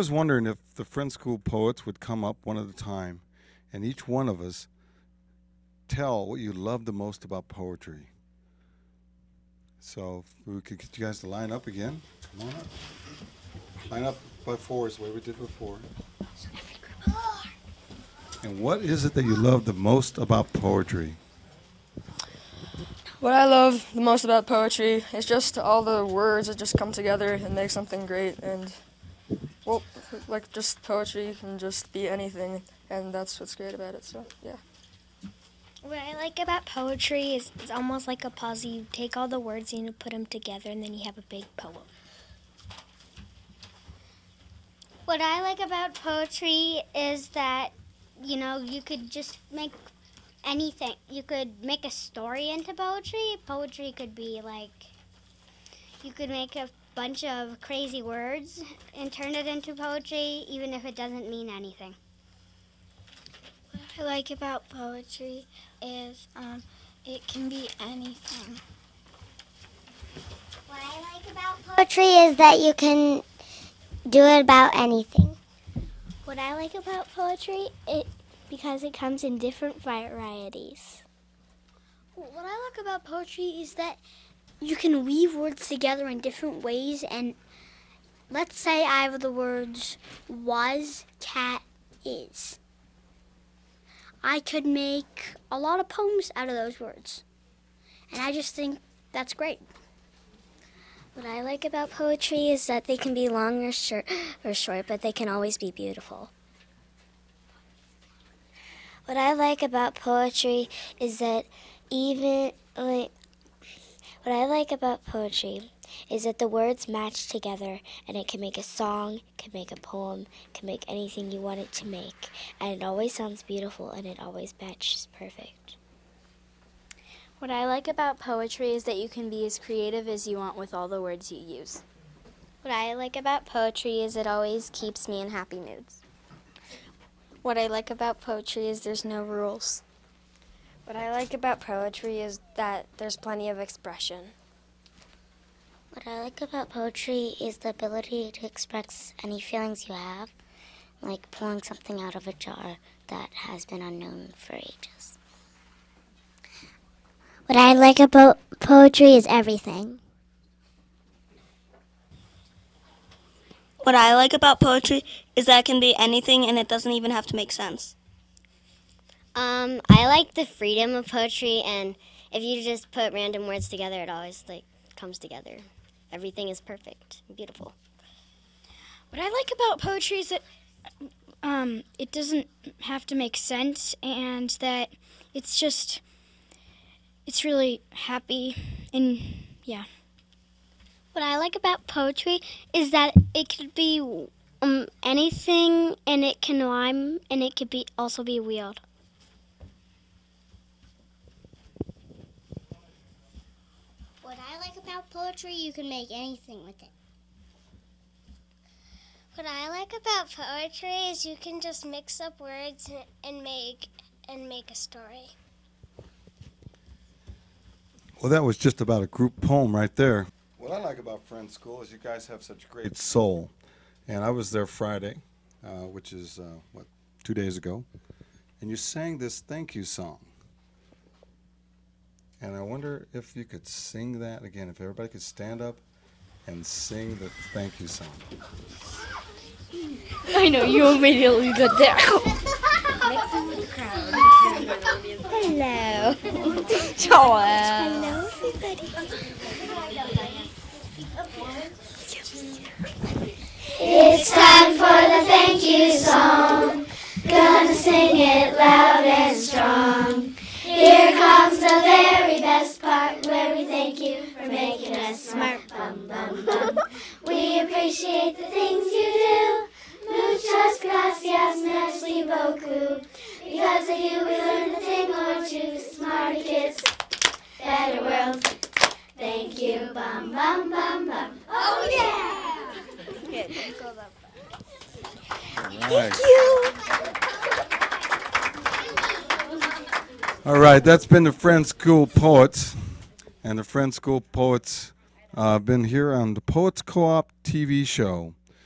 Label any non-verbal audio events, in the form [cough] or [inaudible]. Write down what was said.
was wondering if the Friend School poets would come up one at a time and each one of us tell what you love the most about poetry. So we could get you guys to line up again. Come on up. Line up by fours, the way we did before. And what is it that you love the most about poetry? What I love the most about poetry is just all the words that just come together and make something great. And, well, like just poetry can just be anything, and that's what's great about it. So, yeah. What I like about poetry is it's almost like a puzzle. You take all the words and you put them together, and then you have a big poem. What I like about poetry is that, you know, you could just make anything. You could make a story into poetry. Poetry could be like, you could make a bunch of crazy words and turn it into poetry, even if it doesn't mean anything. What I like about poetry is um, it can be anything. What I like about poetry is that you can do it about anything. What I like about poetry it because it comes in different varieties. What I like about poetry is that you can weave words together in different ways and let's say I have the words was, cat, is. I could make a lot of poems out of those words. And I just think that's great. What I like about poetry is that they can be long or short, or short, but they can always be beautiful. What I like about poetry is that even like what I like about poetry is that the words match together and it can make a song, can make a poem, can make anything you want it to make. And it always sounds beautiful and it always matches perfect. What I like about poetry is that you can be as creative as you want with all the words you use. What I like about poetry is it always keeps me in happy moods. What I like about poetry is there's no rules. What I like about poetry is that there's plenty of expression. What I like about poetry is the ability to express any feelings you have, like pulling something out of a jar that has been unknown for ages. What I like about poetry is everything. What I like about poetry is that it can be anything and it doesn't even have to make sense. Um, I like the freedom of poetry, and if you just put random words together, it always like comes together. Everything is perfect, beautiful. What I like about poetry is that um, it doesn't have to make sense, and that it's just it's really happy, and yeah. What I like about poetry is that it could be um, anything, and it can rhyme, and it could be also be weird. What I about poetry, you can make anything with it. What I like about poetry is you can just mix up words and, and make and make a story. Well, that was just about a group poem right there. What I like about Friends School is you guys have such great soul. And I was there Friday, uh, which is, uh, what, two days ago. And you sang this thank you song. And I wonder if you could sing that again, if everybody could stand up and sing the thank you song. I know you immediately got there. [laughs] bum, bum, bum, bum. Oh, yeah! Thank you. All right, that's been the Friend School Poets. And the Friend School Poets uh, been here on the Poets Co op TV show.